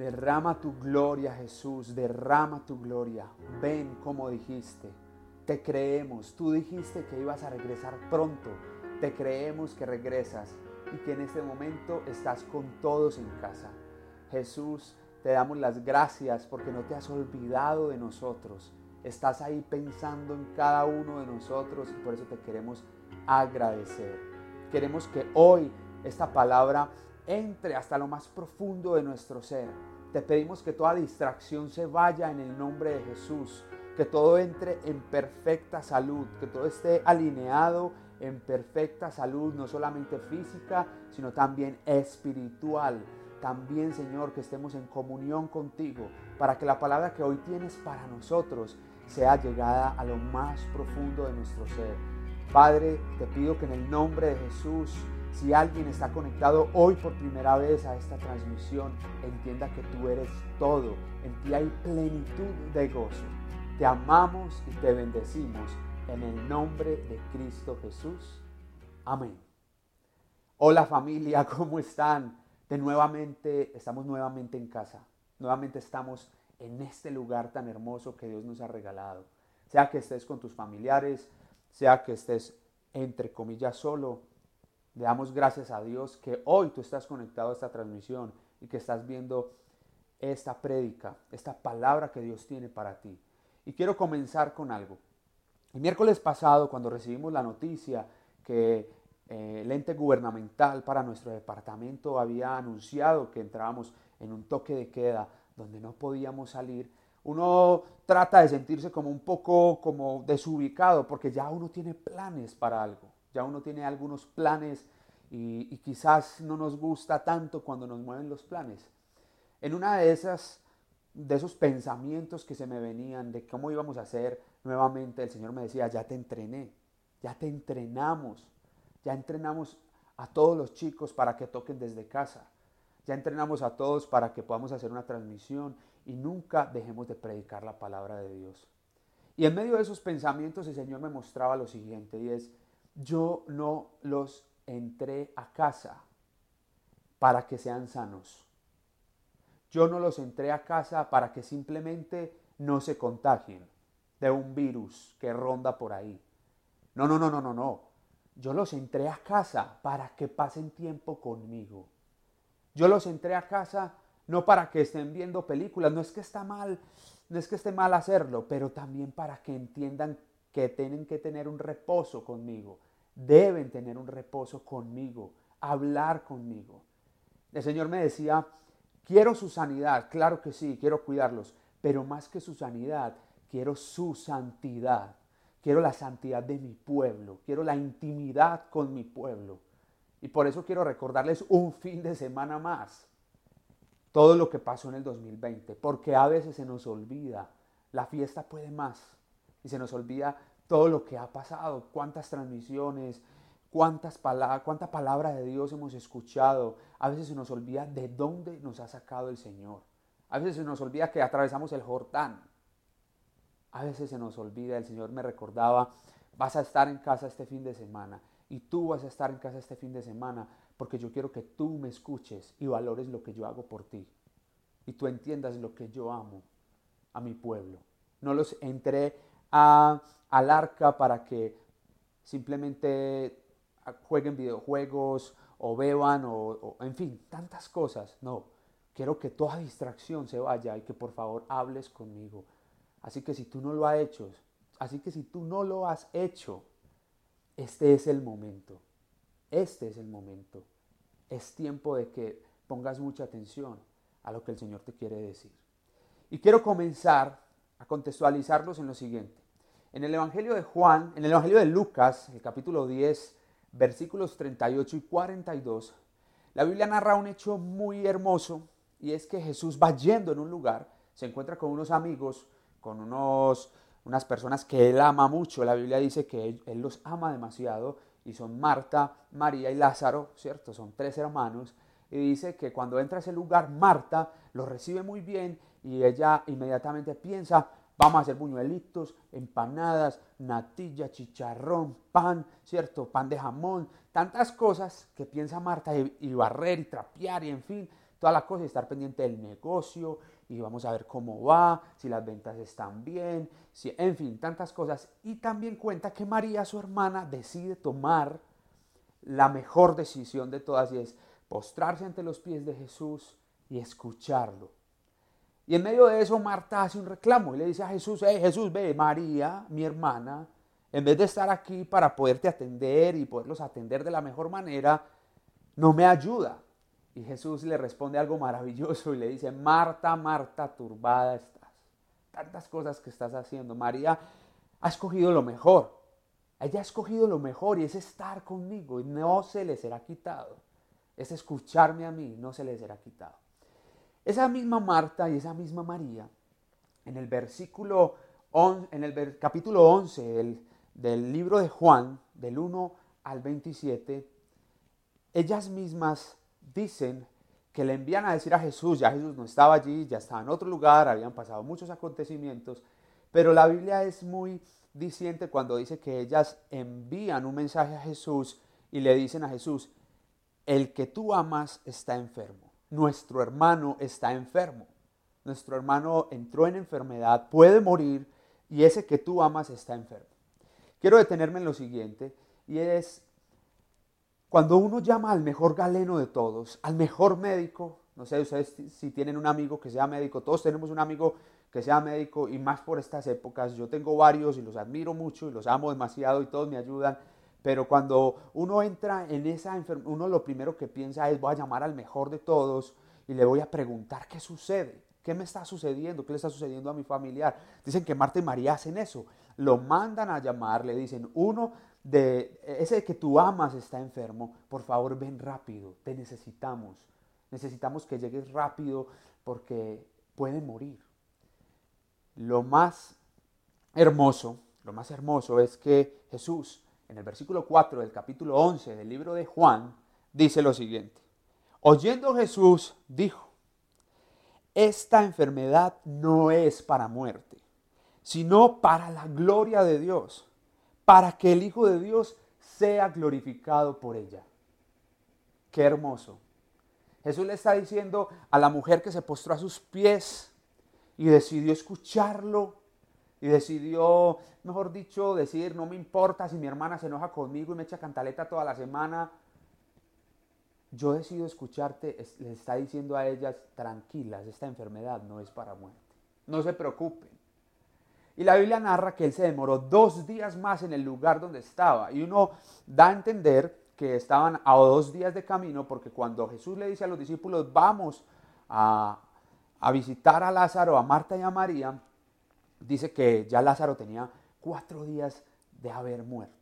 Derrama tu gloria, Jesús, derrama tu gloria. Ven como dijiste. Te creemos. Tú dijiste que ibas a regresar pronto. Te creemos que regresas y que en este momento estás con todos en casa. Jesús, te damos las gracias porque no te has olvidado de nosotros. Estás ahí pensando en cada uno de nosotros y por eso te queremos agradecer. Queremos que hoy esta palabra entre hasta lo más profundo de nuestro ser. Te pedimos que toda distracción se vaya en el nombre de Jesús, que todo entre en perfecta salud, que todo esté alineado en perfecta salud, no solamente física, sino también espiritual. También, Señor, que estemos en comunión contigo, para que la palabra que hoy tienes para nosotros sea llegada a lo más profundo de nuestro ser. Padre, te pido que en el nombre de Jesús si alguien está conectado hoy por primera vez a esta transmisión, entienda que tú eres todo. En ti hay plenitud de gozo. Te amamos y te bendecimos en el nombre de Cristo Jesús. Amén. Hola familia, ¿cómo están? De nuevamente, estamos nuevamente en casa. Nuevamente estamos en este lugar tan hermoso que Dios nos ha regalado. Sea que estés con tus familiares, sea que estés entre comillas solo, le damos gracias a Dios que hoy tú estás conectado a esta transmisión y que estás viendo esta prédica, esta palabra que Dios tiene para ti. Y quiero comenzar con algo. El miércoles pasado, cuando recibimos la noticia que eh, el ente gubernamental para nuestro departamento había anunciado que entrábamos en un toque de queda donde no podíamos salir, uno trata de sentirse como un poco como desubicado porque ya uno tiene planes para algo ya uno tiene algunos planes y, quizás no nos gusta tanto cuando nos mueven los planes. En una de esas, de esos pensamientos que se me venían de cómo íbamos a hacer nuevamente, el Señor me decía, ya te entrené, ya te entrenamos, ya entrenamos a todos los chicos para que toquen desde casa, ya entrenamos a todos para que podamos hacer una transmisión y nunca dejemos de predicar la palabra de Dios. Y en medio de esos pensamientos el Señor me mostraba lo siguiente y es, yo no los entré a casa para que sean sanos. Yo no los entré a casa para que simplemente no se contagien de un virus que ronda por ahí. No, no, no, no, no, no. Yo los entré a casa para que pasen tiempo conmigo. Yo los entré a casa no para que estén viendo películas, no es que está mal, no es que esté mal hacerlo, pero también para que entiendan que tienen que tener un reposo conmigo, deben tener un reposo conmigo, hablar conmigo. El Señor me decía, quiero su sanidad, claro que sí, quiero cuidarlos, pero más que su sanidad, quiero su santidad, quiero la santidad de mi pueblo, quiero la intimidad con mi pueblo. Y por eso quiero recordarles un fin de semana más todo lo que pasó en el 2020, porque a veces se nos olvida, la fiesta puede más, y se nos olvida todo lo que ha pasado, cuántas transmisiones, cuántas palabras, cuánta palabra de Dios hemos escuchado. A veces se nos olvida de dónde nos ha sacado el Señor. A veces se nos olvida que atravesamos el Jordán. A veces se nos olvida, el Señor me recordaba, vas a estar en casa este fin de semana y tú vas a estar en casa este fin de semana porque yo quiero que tú me escuches y valores lo que yo hago por ti y tú entiendas lo que yo amo a mi pueblo. No los entré al arca para que simplemente jueguen videojuegos o beban o, en fin, tantas cosas. No, quiero que toda distracción se vaya y que por favor hables conmigo. Así que si tú no lo has hecho, así que si tú no lo has hecho, este es el momento. Este es el momento. Es tiempo de que pongas mucha atención a lo que el Señor te quiere decir. Y quiero comenzar a contextualizarlos en lo siguiente. En el Evangelio de Juan, en el Evangelio de Lucas, el capítulo 10, versículos 38 y 42, la Biblia narra un hecho muy hermoso y es que Jesús va yendo en un lugar, se encuentra con unos amigos, con unos, unas personas que él ama mucho. La Biblia dice que él, los ama demasiado y son Marta, María y Lázaro, ¿cierto? Son tres hermanos. Y dice que cuando entra a ese lugar, Marta lo recibe muy bien y ella inmediatamente piensa, Vamos a hacer buñuelitos, empanadas, natilla, chicharrón, pan, ¿cierto? Pan de jamón, tantas cosas que piensa Marta y, barrer y trapear y en fin, toda la cosa y estar pendiente del negocio y vamos a ver cómo va, si las ventas están bien, si, en fin, tantas cosas. Y también cuenta que María, su hermana, decide tomar la mejor decisión de todas y es postrarse ante los pies de Jesús y escucharlo. Y en medio de eso Marta hace un reclamo y le dice a Jesús, hey Jesús, ve, María, mi hermana, en vez de estar aquí para poderte atender y poderlos atender de la mejor manera, no me ayuda. Y Jesús le responde algo maravilloso y le dice, Marta, Marta, turbada estás. Tantas cosas que estás haciendo. María ha escogido lo mejor. Ella ha escogido lo mejor y es estar conmigo y no se le será quitado. Es escucharme a mí, no se le será quitado. Esa misma Marta y esa misma María, en el versículo, en el capítulo 11 del, libro de Juan, del 1 al 27, ellas mismas dicen que le envían a decir a Jesús, ya Jesús no estaba allí, ya estaba en otro lugar, habían pasado muchos acontecimientos, pero la Biblia es muy diciente cuando dice que ellas envían un mensaje a Jesús y le dicen a Jesús, el que tú amas está enfermo, nuestro hermano está enfermo, nuestro hermano entró en enfermedad, puede morir y ese que tú amas está enfermo. Quiero detenerme en lo siguiente y es cuando uno llama al mejor galeno de todos, al mejor médico, no sé si tienen un amigo que sea médico, todos tenemos un amigo que sea médico y más por estas épocas, yo tengo varios y los admiro mucho y los amo demasiado y todos me ayudan, pero cuando uno entra en esa enfermedad, uno lo primero que piensa es voy a llamar al mejor de todos y le voy a preguntar qué sucede, qué me está sucediendo, qué le está sucediendo a mi familiar. Dicen que Marta y María hacen eso, lo mandan a llamar, le dicen, uno de ese que tú amas está enfermo, por favor ven rápido, te necesitamos. Necesitamos que llegues rápido porque puede morir. Lo más hermoso, lo más hermoso es que Jesús en el versículo 4 del capítulo 11 del libro de Juan dice lo siguiente. Oyendo Jesús dijo, esta enfermedad no es para muerte, sino para la gloria de Dios para que el Hijo de Dios sea glorificado por ella. Qué hermoso. Jesús le está diciendo a la mujer que se postró a sus pies y decidió escucharlo y decidió, mejor dicho, decir, no me importa si mi hermana se enoja conmigo y me echa cantaleta toda la semana. Yo decido escucharte, le está diciendo a ellas, tranquilas, esta enfermedad no es para muerte. No se preocupen. Y la Biblia narra que él se demoró dos días más en el lugar donde estaba. Y uno da a entender que estaban a dos días de camino porque cuando Jesús le dice a los discípulos, vamos a, visitar a Lázaro, a Marta y a María, dice que ya Lázaro tenía cuatro días de haber muerto.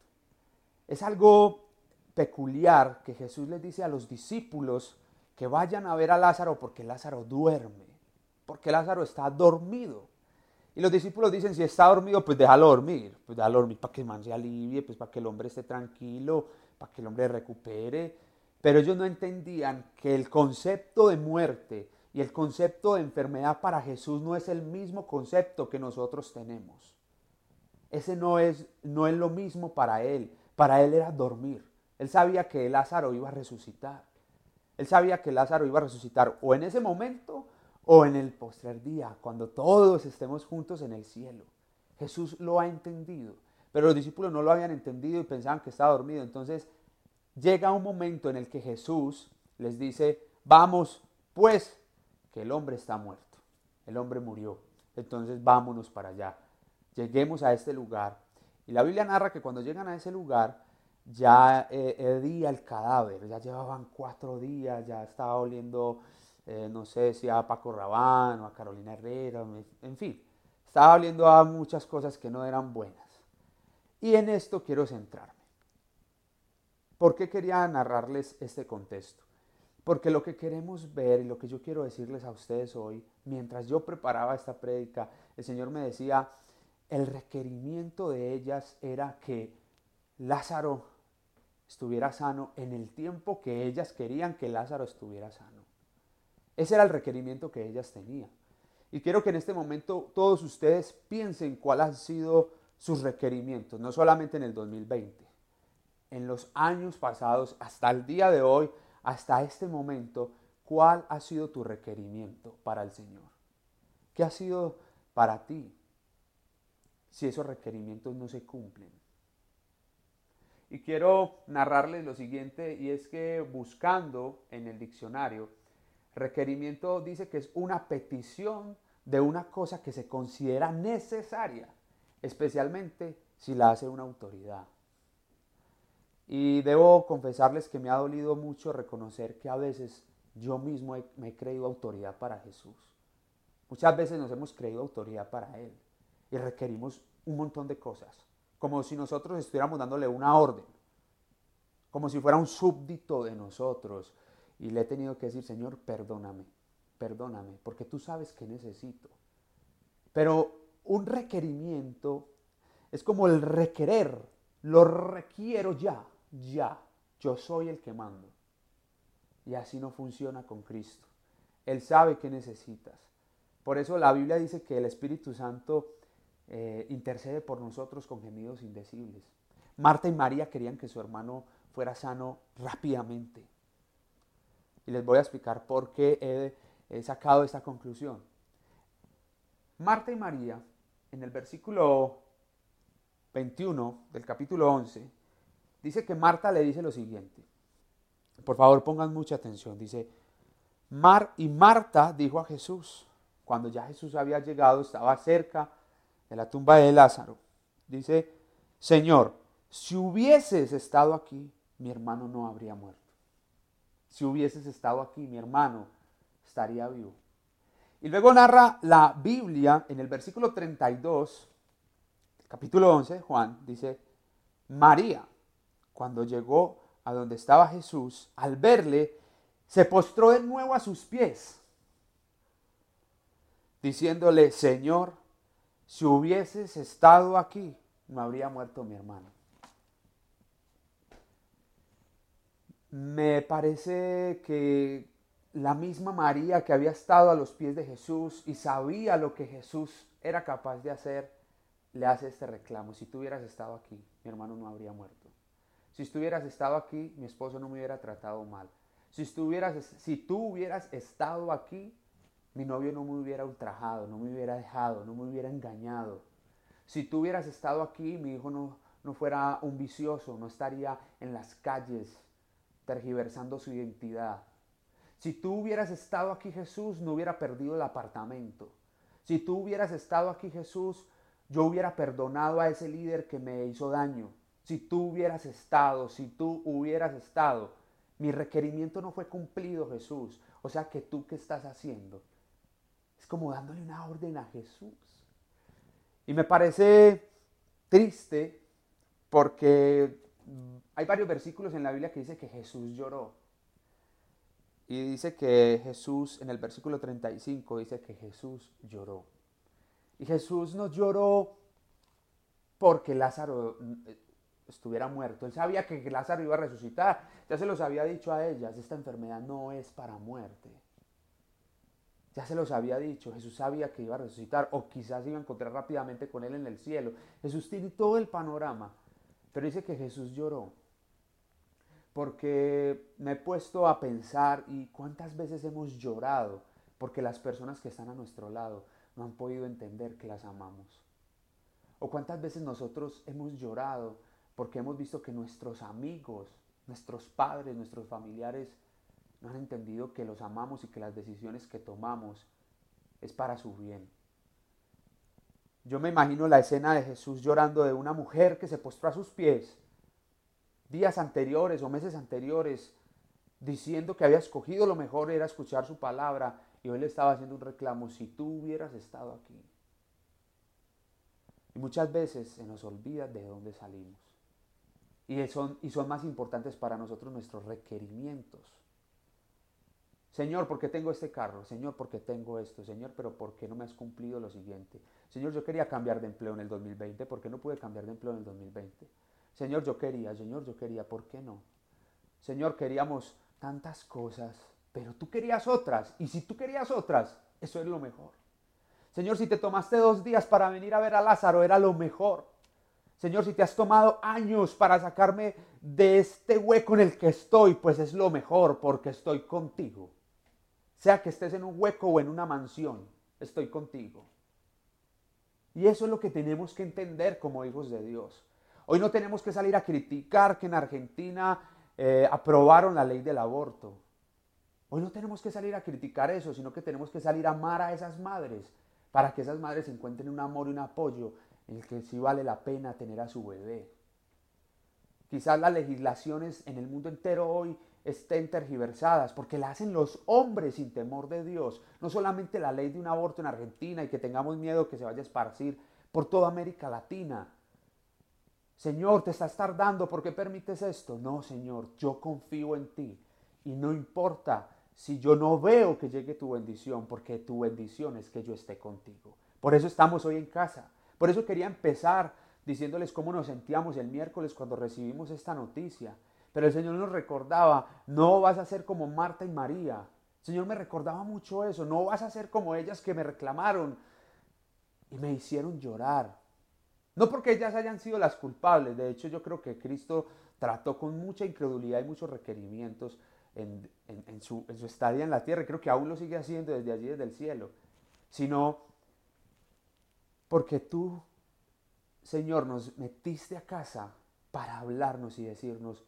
Es algo peculiar que Jesús les dice a los discípulos que vayan a ver a Lázaro porque Lázaro duerme, porque Lázaro está dormido. Y los discípulos dicen, si está dormido, pues déjalo dormir, pues déjalo dormir para que el man se alivie, pues para que el hombre esté tranquilo, para que el hombre recupere. Pero ellos no entendían que el concepto de muerte y el concepto de enfermedad para Jesús no es el mismo concepto que nosotros tenemos. Ese no es, no es lo mismo para él. Para él era dormir. Él sabía que Lázaro iba a resucitar. Él sabía que Lázaro iba a resucitar o en ese momento o en el postrer día, cuando todos estemos juntos en el cielo. Jesús lo ha entendido, pero los discípulos no lo habían entendido y pensaban que estaba dormido. Entonces llega un momento en el que Jesús les dice, vamos pues, que el hombre está muerto, el hombre murió, entonces vámonos para allá, lleguemos a este lugar. Y la Biblia narra que cuando llegan a ese lugar, ya eh, el cadáver, ya llevaban cuatro días, ya estaba oliendo eh, no sé si a Paco Rabán o a Carolina Herrera, en fin, estaba hablando a muchas cosas que no eran buenas. Y en esto quiero centrarme. ¿Por qué quería narrarles este contexto? Porque lo que queremos ver y lo que yo quiero decirles a ustedes hoy, mientras yo preparaba esta prédica, el Señor me decía, el requerimiento de ellas era que Lázaro estuviera sano en el tiempo que ellas querían que Lázaro estuviera sano. Ese era el requerimiento que ellas tenían. Y quiero que en este momento todos ustedes piensen cuáles han sido sus requerimientos, no solamente en el 2020, en los años pasados, hasta el día de hoy, hasta este momento, ¿cuál ha sido tu requerimiento para el Señor? ¿Qué ha sido para ti si esos requerimientos no se cumplen? Y quiero narrarles lo siguiente, y es que buscando en el diccionario, requerimiento dice que es una petición de una cosa que se considera necesaria, especialmente si la hace una autoridad. Y debo confesarles que me ha dolido mucho reconocer que a veces yo mismo me he creído autoridad para Jesús. Muchas veces nos hemos creído autoridad para Él y requerimos un montón de cosas, como si nosotros estuviéramos dándole una orden, como si fuera un súbdito de nosotros. Y le he tenido que decir, Señor, perdóname, perdóname, porque tú sabes que necesito. Pero un requerimiento es como el requerer, lo requiero ya, ya, yo soy el que mando. Y así no funciona con Cristo. Él sabe que necesitas. Por eso la Biblia dice que el Espíritu Santo eh, intercede por nosotros con gemidos indecibles. Marta y María querían que su hermano fuera sano rápidamente. Y les voy a explicar por qué he sacado esta conclusión. Marta y María, en el versículo 21 del capítulo 11, dice que Marta le dice lo siguiente. Por favor, pongan mucha atención. Dice, Mar y Marta dijo a Jesús, cuando ya Jesús había llegado, estaba cerca de la tumba de Lázaro. Dice, Señor, si hubieses estado aquí, mi hermano no habría muerto. Si hubieses estado aquí, mi hermano estaría vivo. Y luego narra la Biblia en el versículo 32, capítulo 11 de Juan, dice, María, cuando llegó a donde estaba Jesús, al verle, se postró de nuevo a sus pies, diciéndole, Señor, si hubieses estado aquí, no habría muerto mi hermano. Me parece que la misma María que había estado a los pies de Jesús y sabía lo que Jesús era capaz de hacer, le hace este reclamo. Si tú hubieras estado aquí, mi hermano no habría muerto. Si tú hubieras estado aquí, mi esposo no me hubiera tratado mal. Si tú hubieras, si tú hubieras estado aquí, mi novio no me hubiera ultrajado, no me hubiera dejado, no me hubiera engañado. Si tú hubieras estado aquí, mi hijo no, no fuera un vicioso, no estaría en las calles tergiversando su identidad. Si tú hubieras estado aquí, Jesús, no hubiera perdido el apartamento. Si tú hubieras estado aquí, Jesús, yo hubiera perdonado a ese líder que me hizo daño. Si tú hubieras estado, si tú hubieras estado, mi requerimiento no fue cumplido, Jesús. O sea que tú qué estás haciendo? Es como dándole una orden a Jesús. Y me parece triste porque hay varios versículos en la Biblia que dice que Jesús lloró. Y dice que Jesús, en el versículo 35, dice que Jesús lloró. Y Jesús no lloró porque Lázaro estuviera muerto. Él sabía que Lázaro iba a resucitar. Ya se los había dicho a ellas, esta enfermedad no es para muerte. Ya se los había dicho, Jesús sabía que iba a resucitar o quizás iba a encontrar rápidamente con él en el cielo. Jesús tiene todo el panorama, pero dice que Jesús lloró porque me he puesto a pensar y cuántas veces hemos llorado porque las personas que están a nuestro lado no han podido entender que las amamos. O cuántas veces nosotros hemos llorado porque hemos visto que nuestros amigos, nuestros padres, nuestros familiares no han entendido que los amamos y que las decisiones que tomamos es para su bien. Yo me imagino la escena de Jesús llorando de una mujer que se postró a sus pies días anteriores o meses anteriores diciendo que había escogido lo mejor era escuchar su palabra y hoy le estaba haciendo un reclamo, si tú hubieras estado aquí. Y muchas veces se nos olvida de dónde salimos. Y son, y son más importantes para nosotros nuestros requerimientos. Señor, ¿por qué tengo este carro? Señor, ¿por qué tengo esto? Señor, pero ¿por qué no me has cumplido lo siguiente? Señor, yo quería cambiar de empleo en el 2020, ¿por qué no pude cambiar de empleo en el 2020? Señor, yo quería, Señor, yo quería, ¿por qué no? Señor, queríamos tantas cosas, pero tú querías otras. Y si tú querías otras, eso es lo mejor. Señor, si te tomaste dos días para venir a ver a Lázaro, era lo mejor. Señor, si te has tomado años para sacarme de este hueco en el que estoy, pues es lo mejor porque estoy contigo. Sea que estés en un hueco o en una mansión, estoy contigo. Y eso es lo que tenemos que entender como hijos de Dios. Hoy no tenemos que salir a criticar que en Argentina eh, aprobaron la ley del aborto. Hoy no tenemos que salir a criticar eso, sino que tenemos que salir a amar a esas madres para que esas madres encuentren un amor y un apoyo en el que sí vale la pena tener a su bebé. Quizás las legislaciones en el mundo entero hoy estén tergiversadas porque la hacen los hombres sin temor de Dios. No solamente la ley de un aborto en Argentina y que tengamos miedo que se vaya a esparcir por toda América Latina. Señor, te estás tardando, ¿por qué permites esto? No, Señor, yo confío en ti y no importa si yo no veo que llegue tu bendición, porque tu bendición es que yo esté contigo. Por eso estamos hoy en casa. Por eso quería empezar diciéndoles cómo nos sentíamos el miércoles cuando recibimos esta noticia. Pero el Señor nos recordaba, no vas a ser como Marta y María. Señor me recordaba mucho eso, no vas a ser como ellas que me reclamaron y me hicieron llorar. No porque ellas hayan sido las culpables, de hecho yo creo que Cristo trató con mucha incredulidad y muchos requerimientos en, su, en estadía en la tierra, creo que aún lo sigue haciendo desde allí, desde el cielo, sino porque tú Señor, nos metiste a casa para hablarnos y decirnos,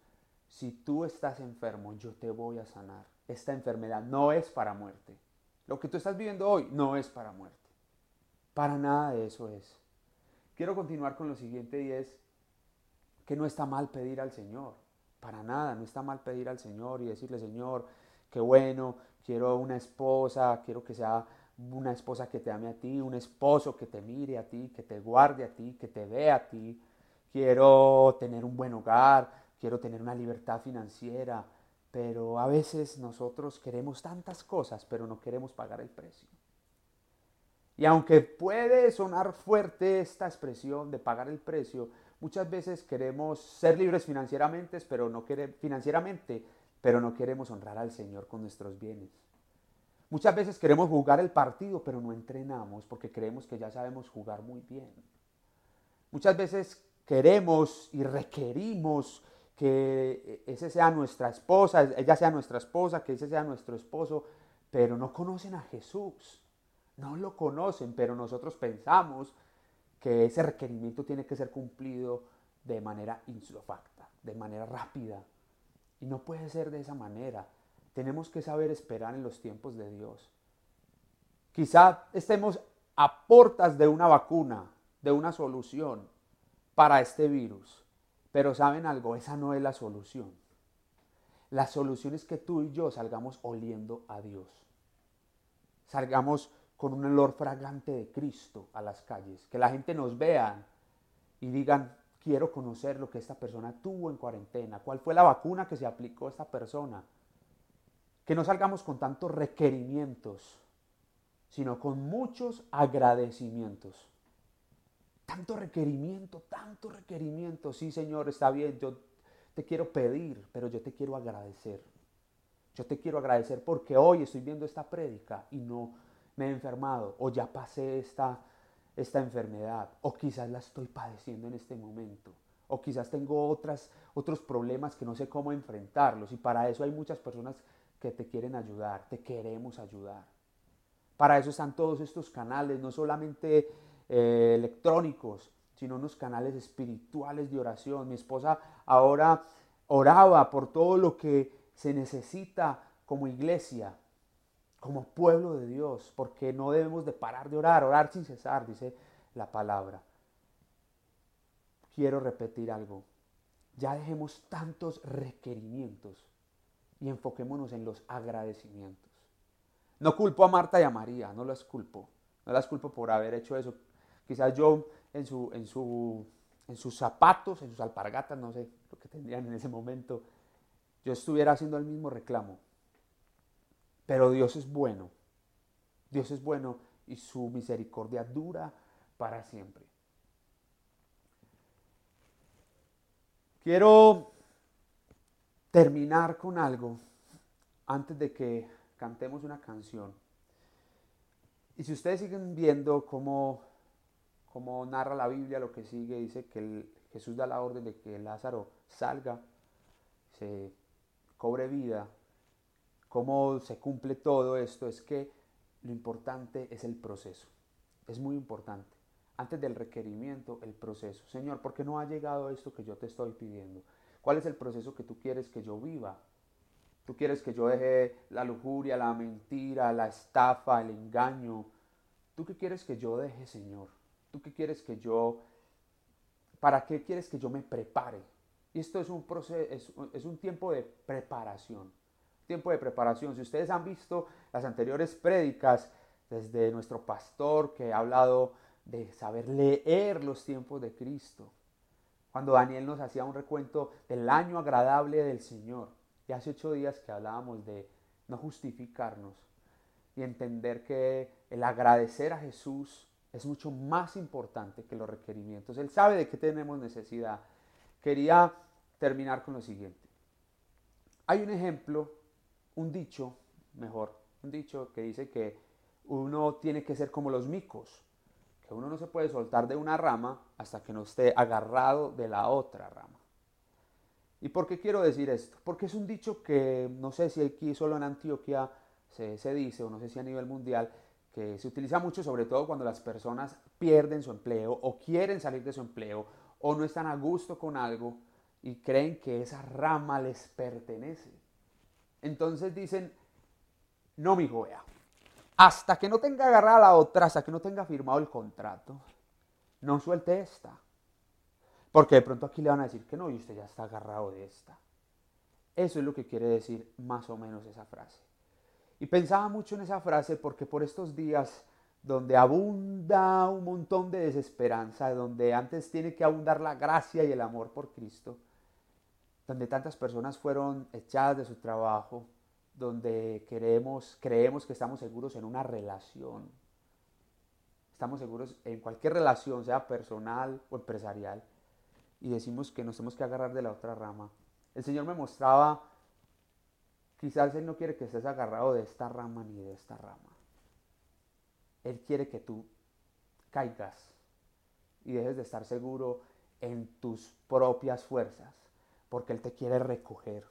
si tú estás enfermo, yo te voy a sanar. Esta enfermedad no es para muerte. Lo que tú estás viviendo hoy no es para muerte. Para nada de eso es. Quiero continuar con lo siguiente y es que no está mal pedir al Señor. Para nada, no está mal pedir al Señor y decirle, Señor, qué bueno, quiero una esposa, quiero que sea una esposa que te ame a ti, un esposo que te mire a ti, que te guarde a ti, que te vea a ti. Quiero tener un buen hogar, quiero tener una libertad financiera, pero a veces nosotros queremos tantas cosas, pero no queremos pagar el precio. Y aunque puede sonar fuerte esta expresión de pagar el precio, muchas veces queremos ser libres financieramente, pero no financieramente, pero no queremos honrar al Señor con nuestros bienes. Muchas veces queremos jugar el partido, pero no entrenamos porque creemos que ya sabemos jugar muy bien. Muchas veces queremos y requerimos que ese sea nuestra esposa, ella sea nuestra esposa, que ese sea nuestro esposo, pero no conocen a Jesús. No lo conocen, pero nosotros pensamos que ese requerimiento tiene que ser cumplido de manera insofacta, de manera rápida. Y no puede ser de esa manera. Tenemos que saber esperar en los tiempos de Dios. Quizá estemos a portas de una vacuna, de una solución para este virus. Pero saben algo, esa no es la solución. La solución es que tú y yo salgamos oliendo a Dios. Salgamos con un olor fragante de Cristo a las calles. Que la gente nos vea y digan, quiero conocer lo que esta persona tuvo en cuarentena. ¿Cuál fue la vacuna que se aplicó a esta persona? Que no salgamos con tantos requerimientos, sino con muchos agradecimientos. Tanto requerimiento, tanto requerimiento. Sí, Señor, está bien, yo te quiero pedir, pero yo te quiero agradecer. Yo te quiero agradecer porque hoy estoy viendo esta prédica y no me he enfermado o ya pasé esta, esta enfermedad o quizás la estoy padeciendo en este momento o quizás tengo otras, otros problemas que no sé cómo enfrentarlos y para eso hay muchas personas que te quieren ayudar, te queremos ayudar. Para eso están todos estos canales, no solamente eh, electrónicos, sino unos canales espirituales de oración. Mi esposa ahora oraba por todo lo que se necesita como iglesia, como pueblo de Dios, porque no debemos de parar de orar, orar sin cesar, dice la palabra. Quiero repetir algo. Ya dejemos tantos requerimientos y enfoquémonos en los agradecimientos. No culpo a Marta y a María, no las culpo. No las culpo por haber hecho eso. Quizás yo en, su, en, su, en sus zapatos, en sus alpargatas, no sé lo que tendrían en ese momento, yo estuviera haciendo el mismo reclamo. Pero Dios es bueno. Dios es bueno y su misericordia dura para siempre. Quiero terminar con algo antes de que cantemos una canción. Y si ustedes siguen viendo cómo, cómo narra la Biblia, lo que sigue, dice que Jesús da la orden de que Lázaro salga, se cobre vida, cómo se cumple todo esto, es que lo importante es el proceso. Es muy importante. Antes del requerimiento, el proceso. Señor, ¿por qué no ha llegado esto que yo te estoy pidiendo? ¿Cuál es el proceso que tú quieres que yo viva? Tú quieres que yo deje la lujuria, la mentira, la estafa, el engaño. ¿Tú qué quieres que yo deje, Señor? ¿Tú qué quieres que yo... ¿Para qué quieres que yo me prepare? Y esto es un, proceso, es, un tiempo de preparación. Tiempo de preparación. Si ustedes han visto las anteriores prédicas desde nuestro pastor que ha hablado de saber leer los tiempos de Cristo. Cuando Daniel nos hacía un recuento del año agradable del Señor. Y hace ocho días que hablábamos de no justificarnos y entender que el agradecer a Jesús es mucho más importante que los requerimientos. Él sabe de qué tenemos necesidad quería terminar con lo siguiente. Hay un ejemplo, un dicho, mejor, un dicho que dice que uno tiene que ser como los micos, que uno no se puede soltar de una rama hasta que no esté agarrado de la otra rama. ¿Y por qué quiero decir esto? Porque es un dicho que no sé si aquí solo en Antioquia se, dice o no sé si a nivel mundial, que se utiliza mucho sobre todo cuando las personas pierden su empleo o quieren salir de su empleo o no están a gusto con algo y creen que esa rama les pertenece. Entonces dicen, no, mi vea, hasta que no tenga agarrada la otra, hasta que no tenga firmado el contrato, no suelte esta. Porque de pronto aquí le van a decir que no y usted ya está agarrado de esta. Eso es lo que quiere decir más o menos esa frase. Y pensaba mucho en esa frase porque por estos días donde abunda un montón de desesperanza, donde antes tiene que abundar la gracia y el amor por Cristo, donde tantas personas fueron echadas de su trabajo, donde queremos, creemos que estamos seguros en una relación. Estamos seguros en cualquier relación, sea personal o empresarial, y decimos que nos tenemos que agarrar de la otra rama. El Señor me mostraba, quizás Él no quiere que estés agarrado de esta rama ni de esta rama. Él quiere que tú caigas y dejes de estar seguro en tus propias fuerzas, porque Él te quiere recoger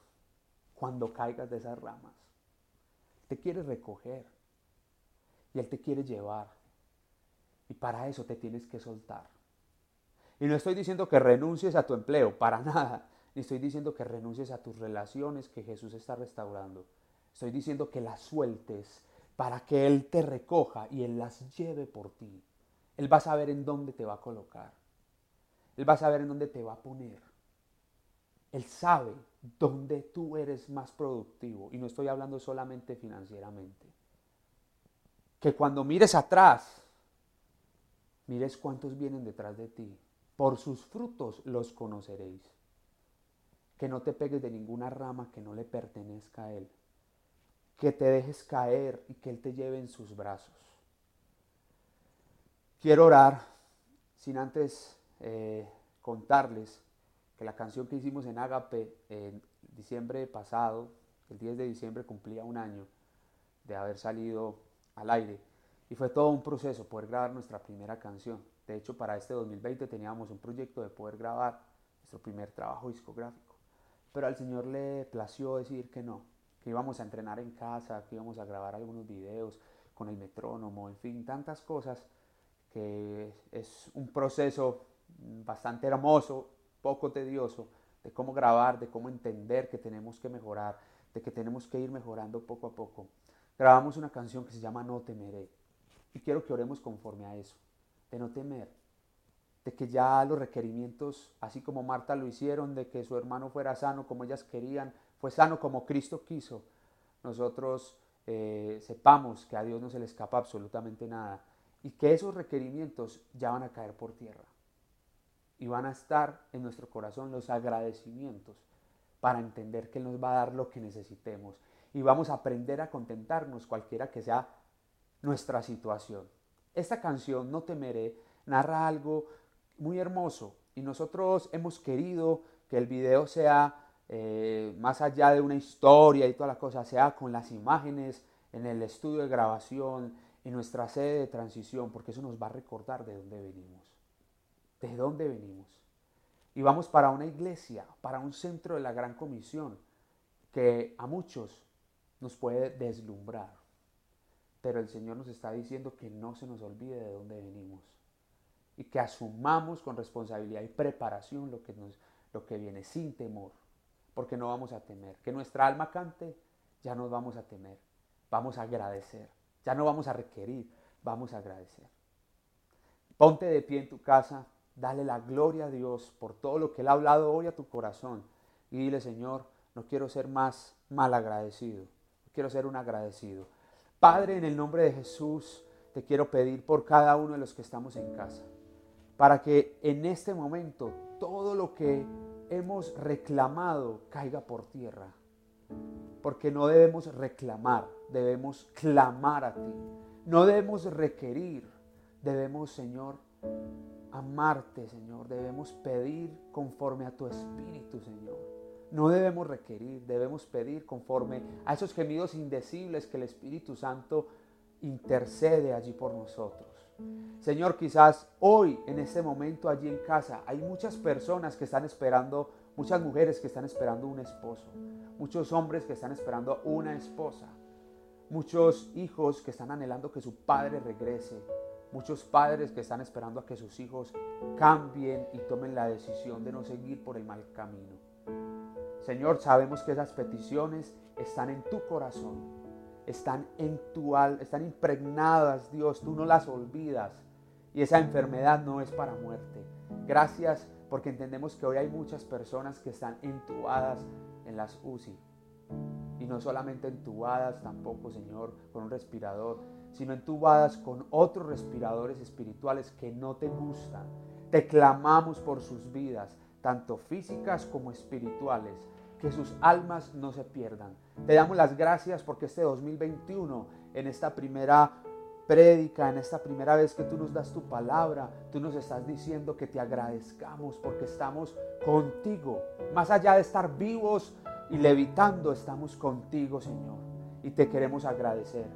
cuando caigas de esas ramas. Te quiere recoger y Él te quiere llevar. Y para eso te tienes que soltar. Y no estoy diciendo que renuncies a tu empleo, para nada. Ni estoy diciendo que renuncies a tus relaciones que Jesús está restaurando. Estoy diciendo que las sueltes para que Él te recoja y Él las lleve por ti. Él va a saber en dónde te va a colocar. Él va a saber en dónde te va a poner. Él sabe dónde tú eres más productivo. Y no estoy hablando solamente financieramente. Que cuando mires atrás, mires cuántos vienen detrás de ti. Por sus frutos los conoceréis. Que no te pegues de ninguna rama que no le pertenezca a Él que te dejes caer y que Él te lleve en sus brazos. Quiero orar sin antes eh, contarles que la canción que hicimos en Agape en diciembre pasado, el 10 de diciembre cumplía un año de haber salido al aire y fue todo un proceso poder grabar nuestra primera canción. De hecho, para este 2020 teníamos un proyecto de poder grabar nuestro primer trabajo discográfico, pero al Señor le plació decir que no, que íbamos a entrenar en casa, que íbamos a grabar algunos videos con el metrónomo, en fin, tantas cosas que es un proceso bastante hermoso, poco tedioso, de cómo grabar, de cómo entender que tenemos que mejorar, de que tenemos que ir mejorando poco a poco. Grabamos una canción que se llama No temeré. Y quiero que oremos conforme a eso, de no temer, de que ya los requerimientos, así como Marta lo hicieron, de que su hermano fuera sano como ellas querían, fue sano como Cristo quiso, nosotros eh, sepamos que a Dios no se le escapa absolutamente nada y que esos requerimientos ya van a caer por tierra y van a estar en nuestro corazón los agradecimientos para entender que Él nos va a dar lo que necesitemos y vamos a aprender a contentarnos cualquiera que sea nuestra situación. Esta canción, No temeré, narra algo muy hermoso y nosotros hemos querido que el video sea eh, más allá de una historia y todas las cosas, sea con las imágenes en el estudio de grabación, en nuestra sede de transición, porque eso nos va a recordar de dónde venimos. ¿De dónde venimos? Y vamos para una iglesia, para un centro de la gran comisión, que a muchos nos puede deslumbrar. Pero el Señor nos está diciendo que no se nos olvide de dónde venimos y que asumamos con responsabilidad y preparación lo que, nos, lo que viene sin temor, porque no vamos a temer. Que nuestra alma cante, ya no vamos a temer, vamos a agradecer, ya no vamos a requerir, vamos a agradecer. Ponte de pie en tu casa, dale la gloria a Dios por todo lo que Él ha hablado hoy a tu corazón y dile, Señor, no quiero ser más mal agradecido, quiero ser un agradecido. Padre, en el nombre de Jesús, te quiero pedir por cada uno de los que estamos en casa, para que en este momento todo lo que hemos reclamado caiga por tierra. Porque no debemos reclamar, debemos clamar a ti. No debemos requerir, debemos, Señor, amarte, Señor. Debemos pedir conforme a tu espíritu, Señor. No debemos requerir, debemos pedir conforme a esos gemidos indecibles que el Espíritu Santo intercede allí por nosotros. Señor, quizás hoy, en este momento allí en casa, hay muchas personas que están esperando, muchas mujeres que están esperando un esposo, muchos hombres que están esperando una esposa, muchos hijos que están anhelando que su padre regrese, muchos padres que están esperando a que sus hijos cambien y tomen la decisión de no seguir por el mal camino. Señor, sabemos que esas peticiones están en tu corazón están en tu alma, están impregnadas, Dios, tú no las olvidas. Y esa enfermedad no es para muerte. Gracias porque entendemos que hoy hay muchas personas que están entubadas en las UCI. Y no solamente entubadas tampoco, Señor, con un respirador, sino entubadas con otros respiradores espirituales que no te gustan. Te clamamos por sus vidas, tanto físicas como espirituales que sus almas no se pierdan. Te damos las gracias porque este 2021, en esta primera prédica, en esta primera vez que tú nos das tu palabra, tú nos estás diciendo que te agradezcamos porque estamos contigo. Más allá de estar vivos y levitando, estamos contigo, Señor. Y te queremos agradecer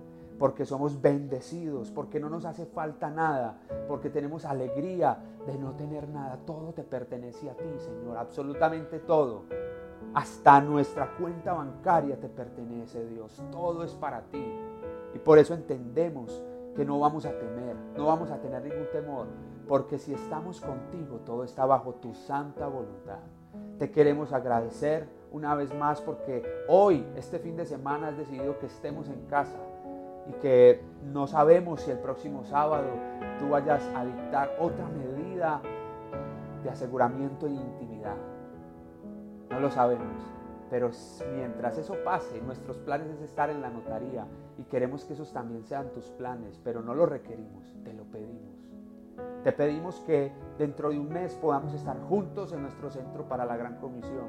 porque somos bendecidos, porque no nos hace falta nada, porque tenemos alegría de no tener nada. Todo te pertenece a ti, Señor, absolutamente todo. Hasta nuestra cuenta bancaria te pertenece, Dios. Todo es para ti. Y por eso entendemos que no vamos a temer, no vamos a tener ningún temor, porque si estamos contigo, todo está bajo tu santa voluntad. Te queremos agradecer una vez más porque hoy, este fin de semana, has decidido que estemos en casa y que no sabemos si el próximo sábado tú vayas a dictar otra medida de aseguramiento e intimidad. No lo sabemos. Pero mientras eso pase, nuestros planes es estar en la notaría y queremos que esos también sean tus planes, pero no lo requerimos, te lo pedimos. Te pedimos que dentro de un mes podamos estar juntos en nuestro centro para la gran comisión,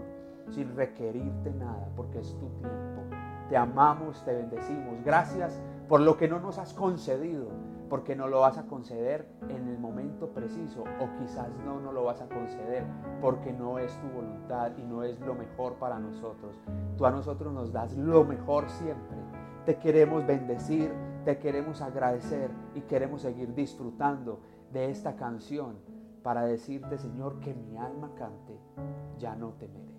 sin requerirte nada, porque es tu tiempo. Te amamos, te bendecimos. Gracias por lo que no nos has concedido, porque no lo vas a conceder en el momento preciso o quizás no no lo vas a conceder porque no es tu voluntad y no es lo mejor para nosotros. Tú a nosotros nos das lo mejor siempre. Te queremos bendecir, te queremos agradecer y queremos seguir disfrutando de esta canción para decirte, Señor, que mi alma cante, ya no temeré.